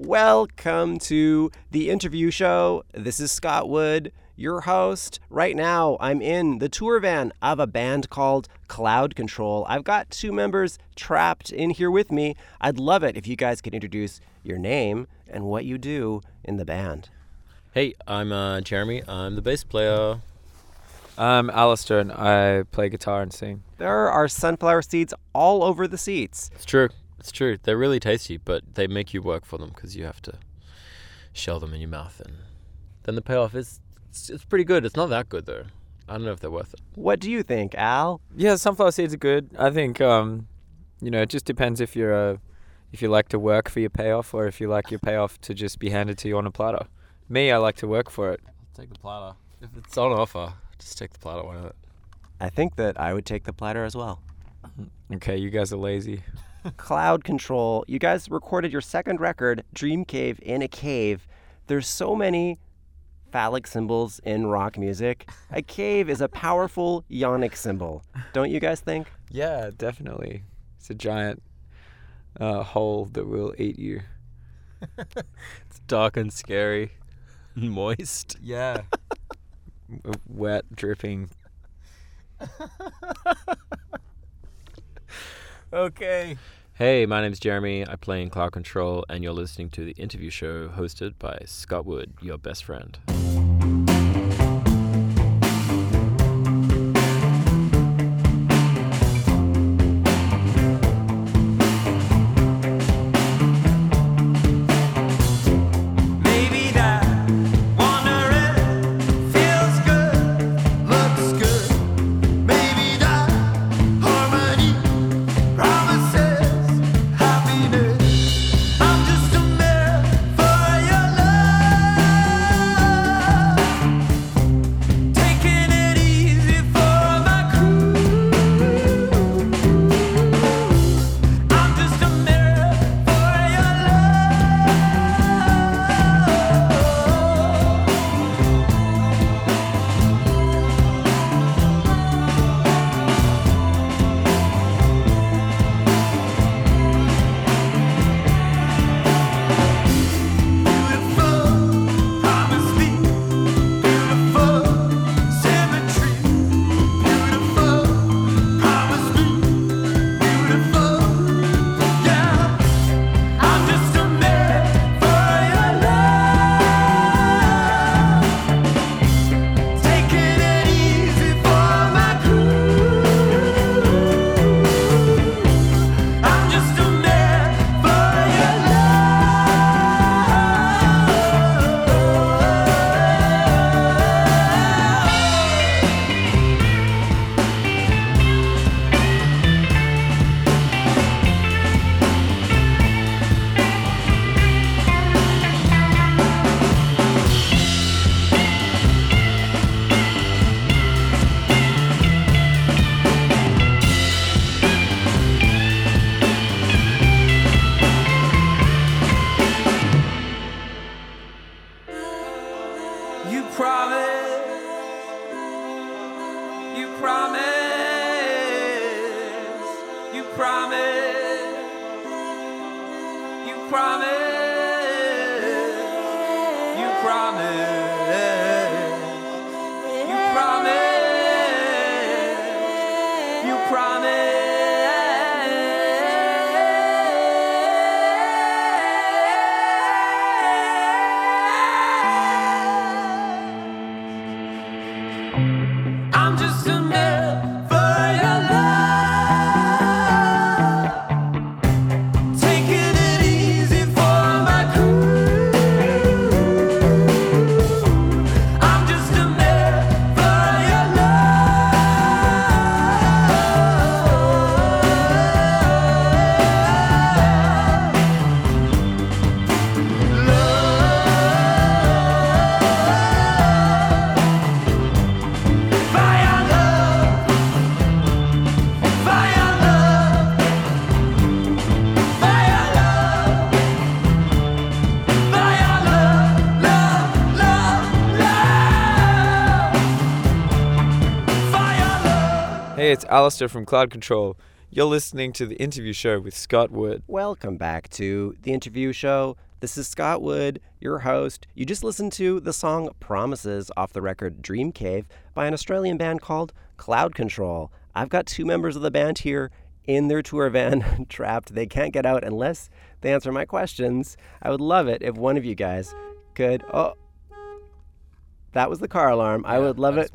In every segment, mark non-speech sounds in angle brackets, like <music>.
Welcome to the interview show. This is Scott Wood, your host. Right now, I'm in the tour van of a band called Cloud Control. I've got two members trapped in here with me. I'd love it if you guys could introduce your name and what you do in the band. Hey, I'm uh, Jeremy. I'm the bass player. I'm Alister and I play guitar and sing. There are sunflower seeds all over the seats. It's true. It's true. They're really tasty, but they make you work for them because you have to shell them in your mouth, and then the payoff is it's, it's pretty good. It's not that good though. I don't know if they're worth it. What do you think, Al? Yeah, sunflower seeds are good. I think um, you know, it just depends if you're a if you like to work for your payoff or if you like your payoff to just be handed to you on a platter. Me, I like to work for it. I'll take the platter if it's on offer. Just take the platter. Why not? I think that I would take the platter as well. <laughs> Okay, you guys are lazy. Cloud Control. You guys recorded your second record, Dream Cave in a Cave. There's so many phallic symbols in rock music. A cave is a powerful yonic symbol. Don't you guys think? Yeah, definitely. It's a giant uh, hole that will eat you. <laughs> It's dark and scary, and moist. Yeah. <laughs> Wet, dripping. <laughs> <laughs> Okay. Hey, my name's Jeremy. I play in Cloud Control, and you're listening to the interview show hosted by Scott Wood, your best friend. You promise, Alister from Cloud Control. You're listening to the interview show with Scott Wood. Welcome back to the interview show. This is Scott Wood, your host. You just listened to the song Promises off the record Dream Cave by an Australian band called Cloud Control. I've got two members of the band here in their tour van, <laughs> trapped. They can't get out unless they answer my questions. I would love it if one of you guys could. Oh, that was the car alarm. I would love I it.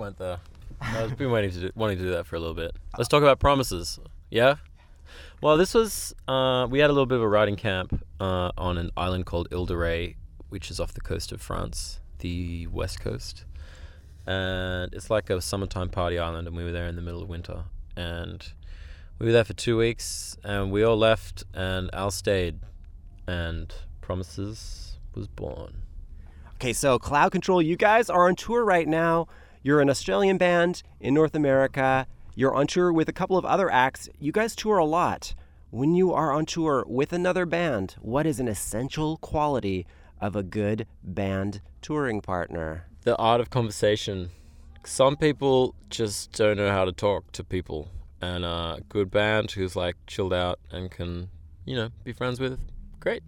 I've been to do, wanting to do that for a little bit. Let's talk about promises. Yeah. Well, this was uh, we had a little bit of a riding camp uh, on an island called Ile de Ré, which is off the coast of France, the west coast, and it's like a summertime party island. And we were there in the middle of winter, and we were there for two weeks, and we all left, and Al stayed, and Promises was born. Okay, so Cloud Control, you guys are on tour right now. You're an Australian band in North America. You're on tour with a couple of other acts. You guys tour a lot. When you are on tour with another band, what is an essential quality of a good band touring partner? the art of conversation. Some people just don't know how to talk to people, and a good band who's like chilled out and can, you know, be friends with, great,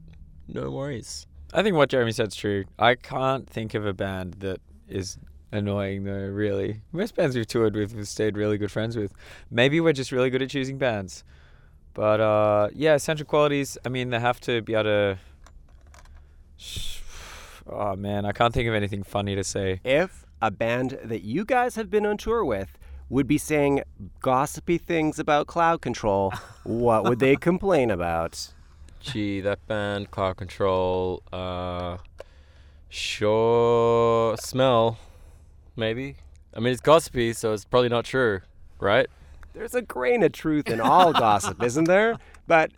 no worries. I think what Jeremy said's true. I can't think of a band that is annoying though. Really, most bands we've toured with, we've stayed really good friends with. Maybe we're just really good at choosing bands. But uh, yeah, essential qualities. I mean, they have to be able to. <sighs> Oh man, I can't think of anything funny to say. If a band that you guys have been on tour with would be saying gossipy things about Cloud Control, <laughs> what would they complain about? Gee, that band, Cloud Control, uh, sure smell, maybe. I mean, it's gossipy, so it's probably not true, right? There's a grain of truth in all <laughs> gossip, isn't there? But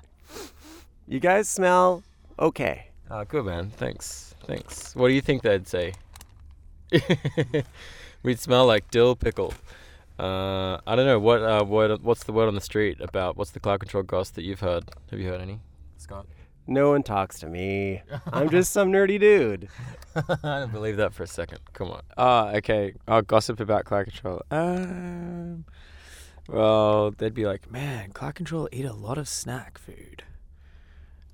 you guys smell okay. Uh, good man, thanks, thanks. What do you think they'd say? <laughs> We'd smell like dill pickle. Uh, I don't know what uh, what what's the word on the street about what's the cloud control goss that you've heard? Have you heard any, Scott? No one talks to me. <laughs> I'm just some nerdy dude. <laughs> I don't believe that for a second. Come on. Ah, okay. I'll gossip about Cloud Control. Um, well, they'd be like, man, Cloud Control eat a lot of snack food.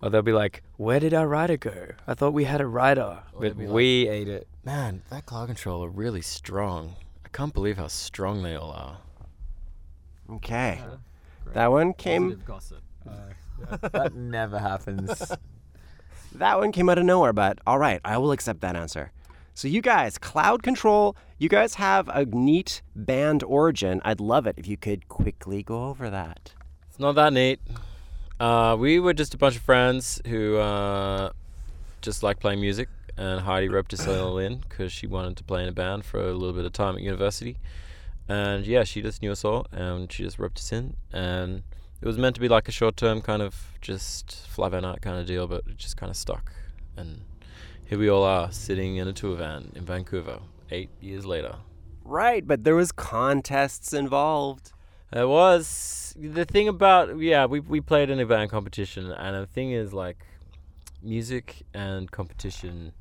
Or they'll be like, where did our rider go? I thought we had a rider, Or but they'd be like- we ate it. Man, that cloud control are really strong. I can't believe how strong they all are. Okay. That one came gossip. <laughs> that never happens. <laughs> that one came out of nowhere, but all right, I will accept that answer. So you guys, Cloud Control, you guys have a neat band origin. I'd love it if you could quickly go over that. It's not that neat. Uh, we were just a bunch of friends who uh, just like playing music, and Heidi roped us all in because she wanted to play in a band for a little bit of time at university. And yeah, she just knew us all, and she just roped us in. And it was meant to be like a short-term kind of just fly by night kind of deal, but it just kind of stuck. And here we all are, sitting in a tour van in Vancouver, eight years later. Right, but there was contests involved. It was the thing about yeah we we played in a band competition and the thing is like music and competition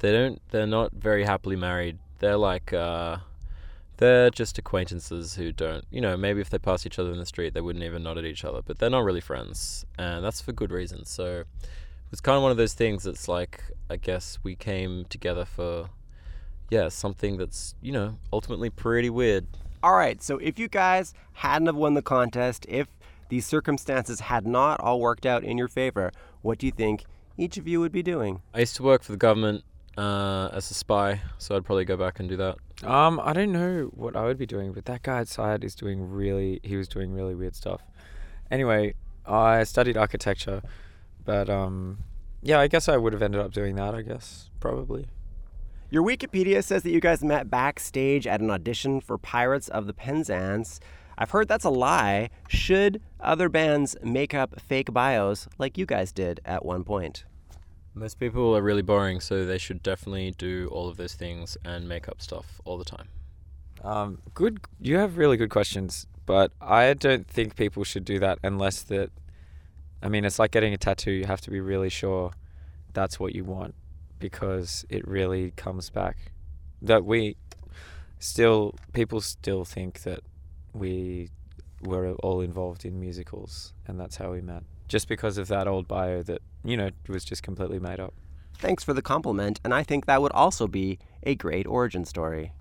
they don't they're not very happily married they're like uh they're just acquaintances who don't you know maybe if they pass each other in the street they wouldn't even nod at each other but they're not really friends and that's for good reasons so it was kind of one of those things that's like I guess we came together for yeah something that's you know ultimately pretty weird All right, so if you guys hadn't have won the contest, if these circumstances had not all worked out in your favor, what do you think each of you would be doing? I used to work for the government uh, as a spy, so I'd probably go back and do that. Um, I don't know what I would be doing, but that guy outside is doing really, he was doing really weird stuff. Anyway, I studied architecture, but um, yeah, I guess I would have ended up doing that, I guess, probably. Your Wikipedia says that you guys met backstage at an audition for Pirates of the Penzance. I've heard that's a lie. Should other bands make up fake bios like you guys did at one point? Most people are really boring, so they should definitely do all of those things and make up stuff all the time. Um, good. You have really good questions, but I don't think people should do that unless that. I mean, it's like getting a tattoo. You have to be really sure that's what you want because it really comes back. That we still people still think that we were all involved in musicals and that's how we met. Just because of that old bio that you know was just completely made up. Thanks for the compliment, and I think that would also be a great origin story.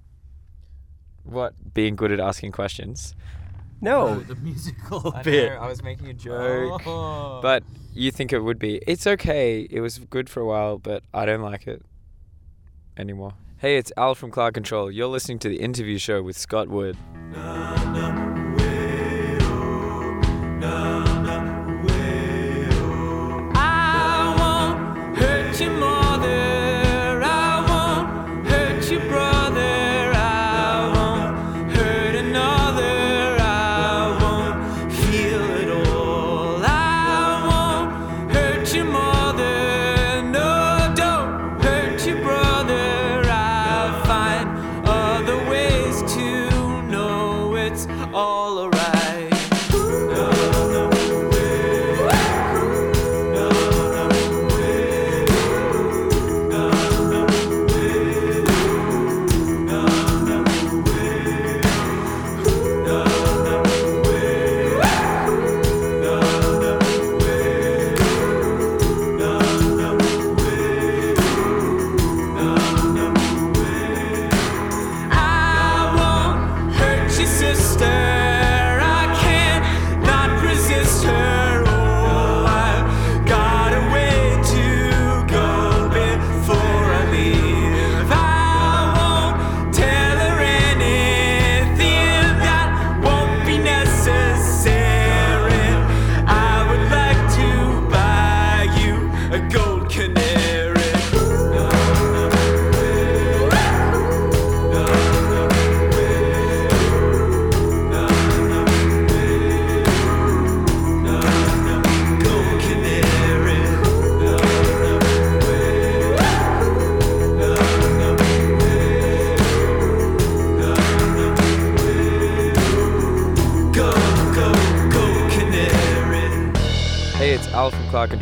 What? Being good at asking questions. No, oh, the musical <laughs> I bit. know, I was making a joke. Oh. But you think it would be. It's okay. It was good for a while, but I don't like it anymore. Hey, it's Al from Cloud Control. You're listening to the interview show with Scott Wood. I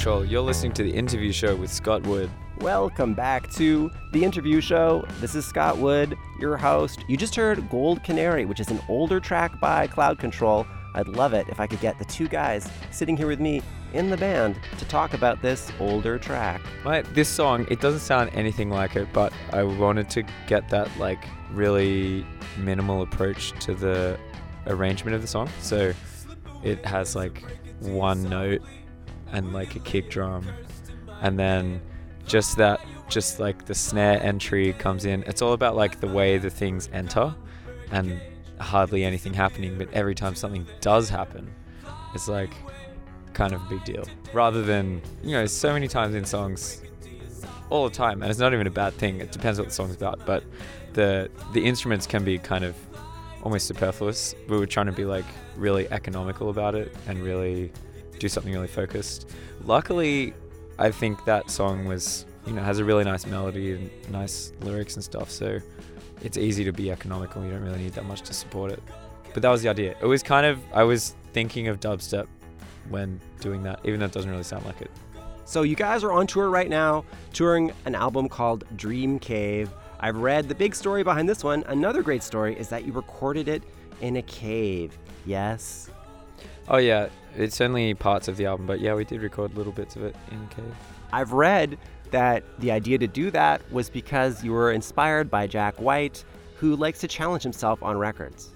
Control. You're listening to the interview show with Scott Wood. welcome back to the interview show. This is Scott Wood, your host. You just heard Gold Canary, which is an older track by Cloud Control. I'd love it if I could get the two guys sitting here with me in the band to talk about this older track. My this song, it doesn't sound anything like it, but I wanted to get that like really minimal approach to the arrangement of the song. So it has like one note and like a kick drum and then just that just like the snare entry comes in. It's all about like the way the things enter and hardly anything happening, but every time something does happen, it's like kind of a big deal. Rather than, you know, so many times in songs all the time, and it's not even a bad thing. It depends what the song's about, but the the instruments can be kind of almost superfluous. We were trying to be like really economical about it and really do something really focused. Luckily, I think that song was, you know, has a really nice melody and nice lyrics and stuff. So it's easy to be economical. You don't really need that much to support it. But that was the idea. It was kind of I was thinking of dubstep when doing that, even though it doesn't really sound like it. So you guys are on tour right now, touring an album called Dream Cave. I've read the big story behind this one. Another great story is that you recorded it in a cave. Yes. Oh yeah, it's only parts of the album, but yeah, we did record little bits of it in cave. I've read that the idea to do that was because you were inspired by Jack White, who likes to challenge himself on records.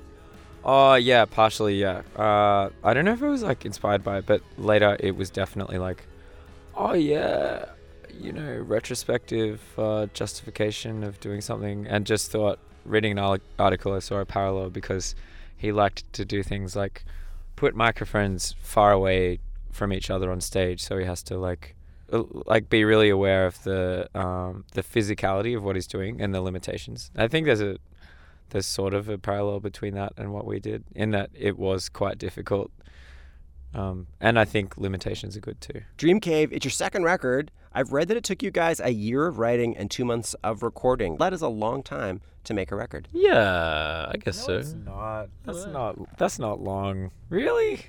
Oh yeah, partially yeah. Uh, I don't know if it was like inspired by it, but later it was definitely like, oh yeah, you know, retrospective uh, justification of doing something, and just thought reading an article I saw a parallel because he liked to do things like put microphones far away from each other on stage, so he has to like uh, like be really aware of the um, the physicality of what he's doing and the limitations. I think there's a there's sort of a parallel between that and what we did in that it was quite difficult. Um, and I think limitations are good too. Dream Cave, it's your second record. I've read that it took you guys a year of writing and two months of recording. That is a long time to make a record. Yeah, I guess so. not. That's What? not. That's not long. Really?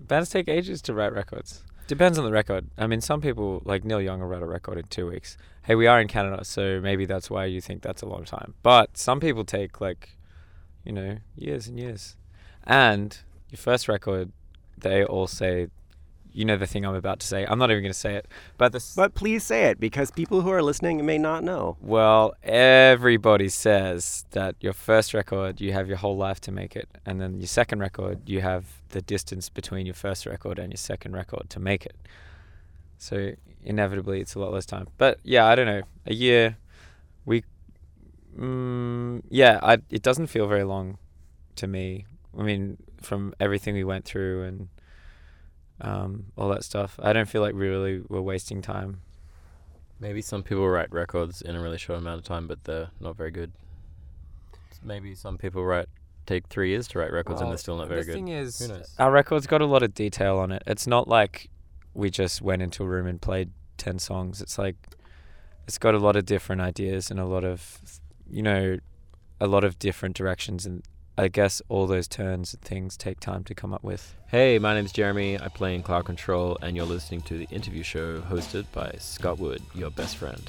Bands take ages to write records. Depends on the record. I mean, some people like Neil Young will write a record in two weeks. Hey, we are in Canada, so maybe that's why you think that's a long time. But some people take like, you know, years and years. And your first record, they all say you know the thing I'm about to say. I'm not even going to say it. But the s- But please say it because people who are listening may not know. well, everybody says that your first record you have your whole life to make it, and then your second record you have the distance between your first record and your second record to make it. So inevitably, it's a lot less time. But yeah, I don't know. A year, we, mm, yeah, I, it doesn't feel very long to me. I mean, from everything we went through and um, all that stuff, I don't feel like we really we're wasting time. Maybe some people write records in a really short amount of time, but they're not very good. Maybe some people write take three years to write records and they're still not very the good. thing is, our record's got a lot of detail on it. It's not like we just went into a room and played 10 songs. It's like, it's got a lot of different ideas and a lot of, you know, a lot of different directions. And I guess all those turns and things take time to come up with. Hey, my name's Jeremy. I play in Cloud Control, and you're listening to the interview show hosted by Scott Wood, your best friend.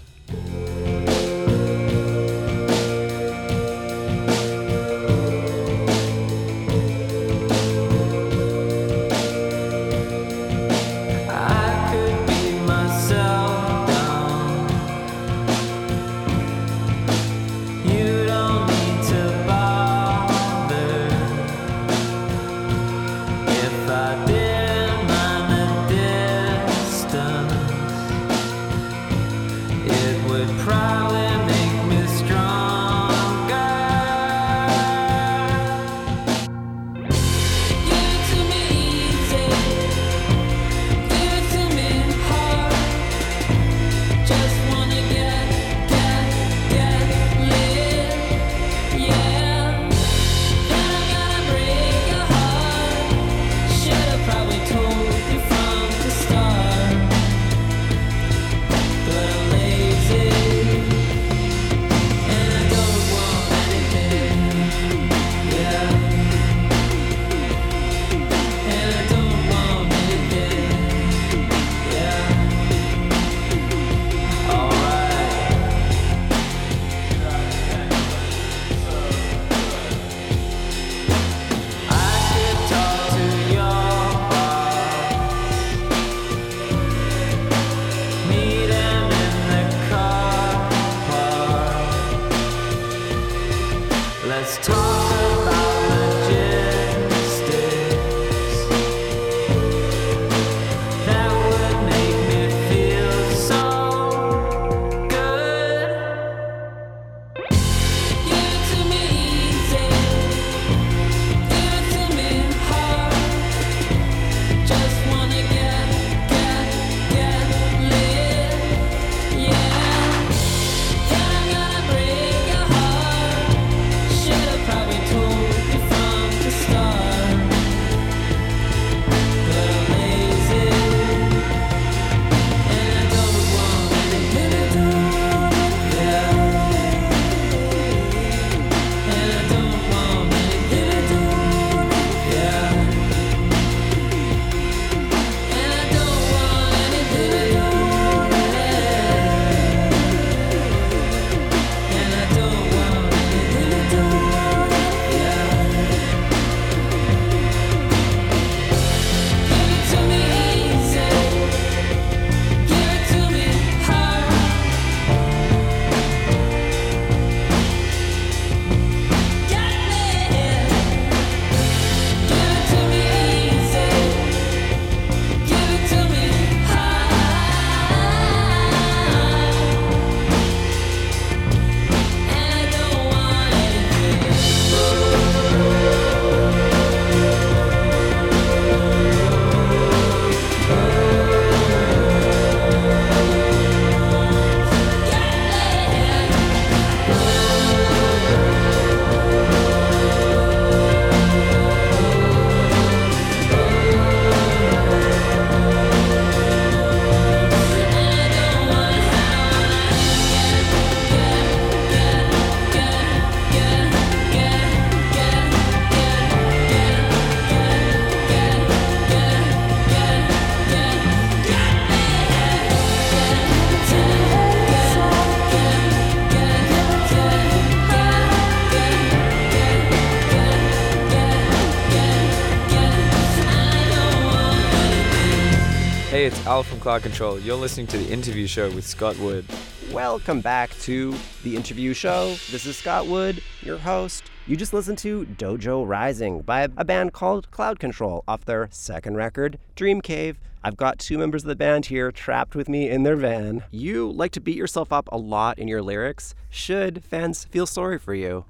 Al from Cloud Control. You're listening to the interview show with Scott Wood. Welcome back to the interview show. This is Scott Wood, your host. You just listened to Dojo Rising by a band called Cloud Control off their second record, Dream Cave. I've got two members of the band here trapped with me in their van. You like to beat yourself up a lot in your lyrics. Should fans feel sorry for you?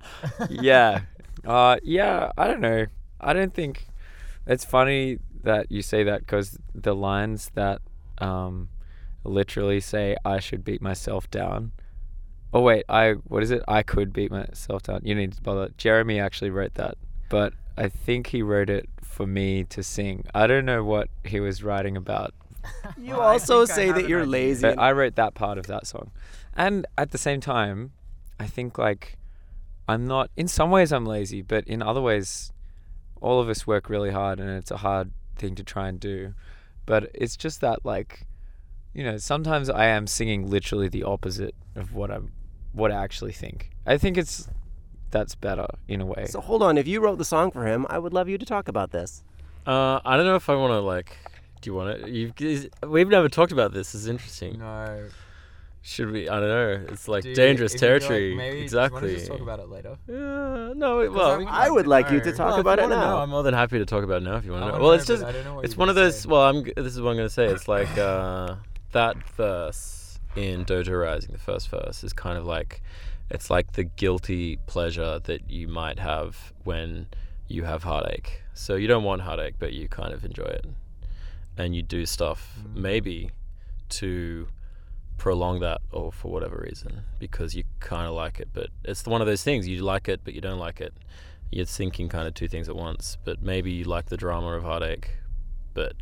<laughs> yeah. Uh, yeah, I don't know. I don't think it's funny that you say that because the lines that um, literally say I should beat myself down. Oh wait, I what is it? I could beat myself down. You need to bother. Jeremy actually wrote that, but I think he wrote it for me to sing. I don't know what he was writing about, <laughs> You Well, also say that you're idea. lazy. but I wrote that part of that song. And at the same time, I think like I'm not in some ways I'm lazy, but in other ways all of us work really hard and it's a hard thing to try and do. But it's just that like you know, sometimes I am singing literally the opposite of what I'm what I actually think. I think it's that's better in a way. so hold on, if you wrote the song for him, I would love you to talk about this. Uh, I don't know if I want to like. Do you want to? You've, is- we've never talked about this. It's interesting. No. Should we? I don't know. It's like you- dangerous if you feel like territory. maybe, exactly. Do you want to just talk about it later? Yeah, no, it- well, I we- would I would like you to talk well, if about you it wanna know, now. I'm more than happy to talk about it now if you want I to know. wanna Well, know, it's but just I don't know what it's you're one of gonna those. say. Well, I'm. g- This is what I'm gonna say. It's like uh, that verse in Dojo Rising, the first verse, is kind of like it's like the guilty pleasure that you might have when you have heartache. So you don't want heartache, but you kind of enjoy it, and you do stuff Mm. maybe to prolong that or for whatever reason because you kind of like it but it's one of those things you like it but you don't like it you're thinking kind of two things at once but maybe you like the drama of heartache but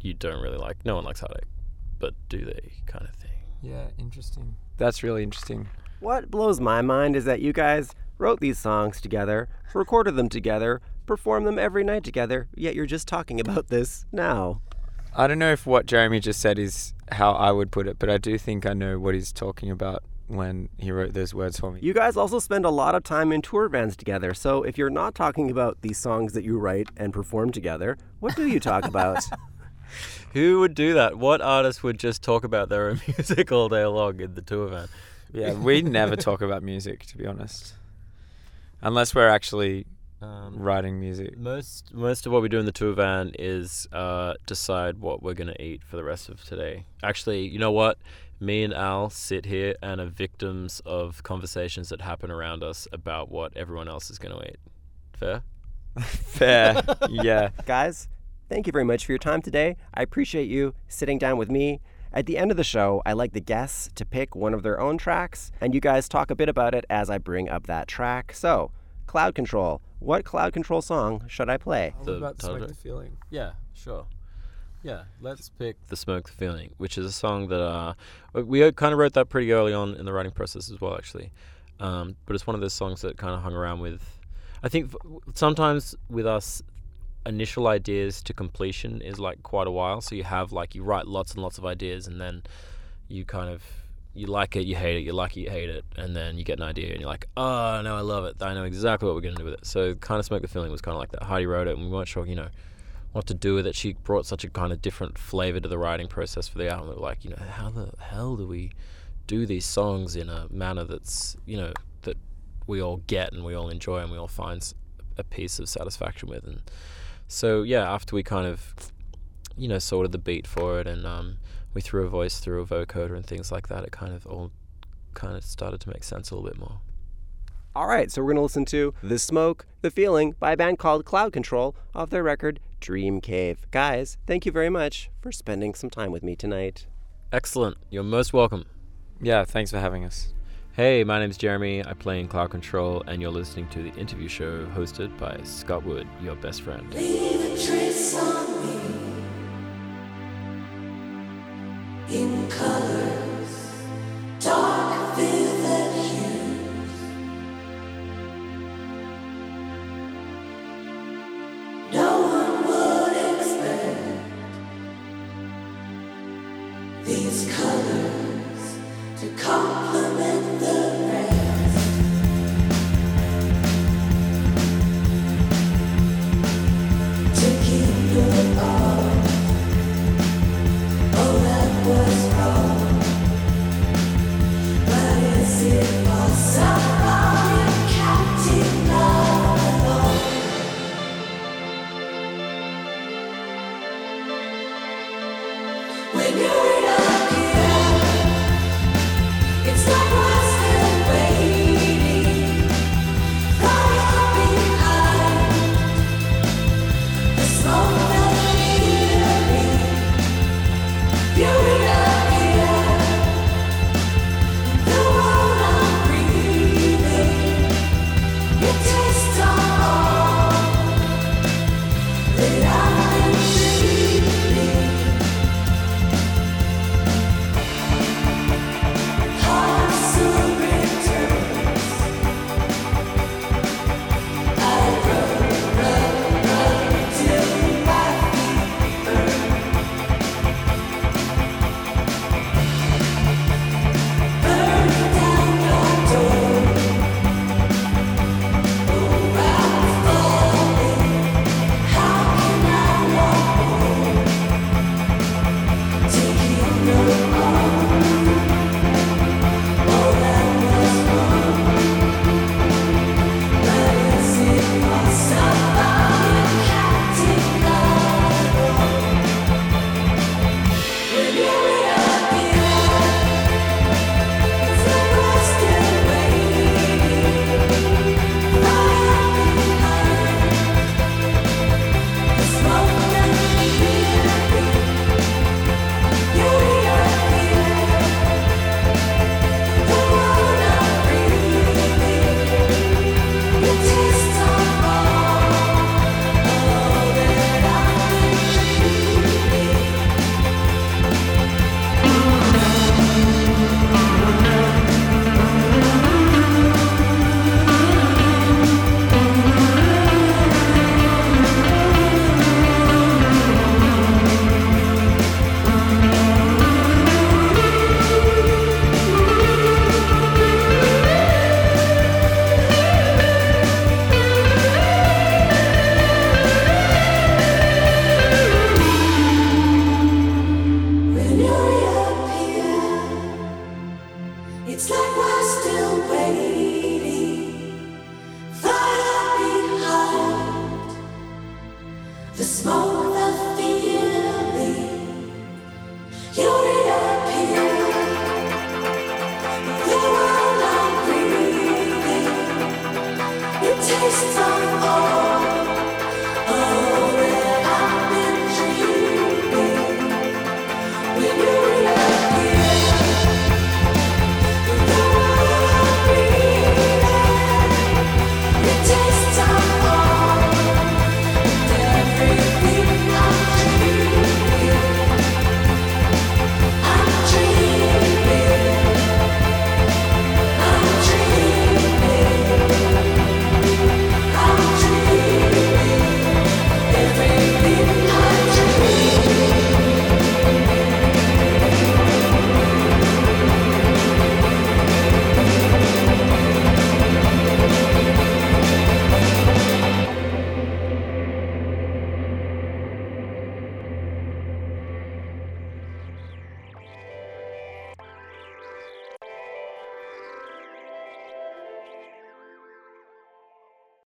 you don't really like no one likes heartache but do they kind of thing Yeah, interesting. That's really interesting. What blows my mind is that you guys wrote these songs together, recorded them together, perform them every night together, yet you're just talking about this now. I don't know if what Jeremy just said is how I would put it, but I do think I know what he's talking about when he wrote those words for me. You guys also spend a lot of time in tour bands together, so if you're not talking about these songs that you write and perform together, what do you talk about? <laughs> who would do that what artist would just talk about their own <laughs> music all day long in the tour van yeah, we never talk about music, to be honest, unless we're actually um, writing music. Most most of what we do in the tour van is uh, decide what we're gonna eat for the rest of today. Actually, you know what? Me and Al sit here and are victims of conversations that happen around us about what everyone else is gonna eat. Fair? <laughs> Fair, <laughs> yeah. Guys, thank you very much for your time today. I appreciate you sitting down with me. At the end of the show, I like the guests to pick one of their own tracks, and you guys talk a bit about it as I bring up that track. So, Cloud Control. What Cloud Control song should I play? All The about smoke track? the feeling. Yeah, sure. Yeah, let's pick "The Smoke, the Feeling," which is a song that uh, we kind of wrote that pretty early on in the writing process as well, actually. Um, but it's one of those songs that kind of hung around with. I think f- sometimes with us, initial ideas to completion is like quite a while. So you have like you write lots and lots of ideas, and then you kind of you like it, you hate it, you like it, you hate it, and then you get an idea, and you're like, oh no, I love it. I know exactly what we're gonna do with it. So kind of smoke the feeling was kind of like that. Heidi wrote it, and we weren't sure, you know what to do with it. She brought such a kind of different flavor to the writing process for the album. We were like, you know, how the hell do we do these songs in a manner that's, you know, that we all get and we all enjoy and we all find a piece of satisfaction with. And so, yeah, after we kind of, you know, sorted the beat for it and um, we threw a voice through a vocoder and things like that, it kind of all kind of started to make sense a little bit more. All right, so we're going to listen to The Smoke, The Feeling by a band called Cloud Control off their record Dream Cave. Guys, thank you very much for spending some time with me tonight. Excellent. You're most welcome. Yeah, thanks for having us. Hey, my name's Jeremy. I play in Cloud Control, and you're listening to the interview show hosted by Scott Wood, your best friend. In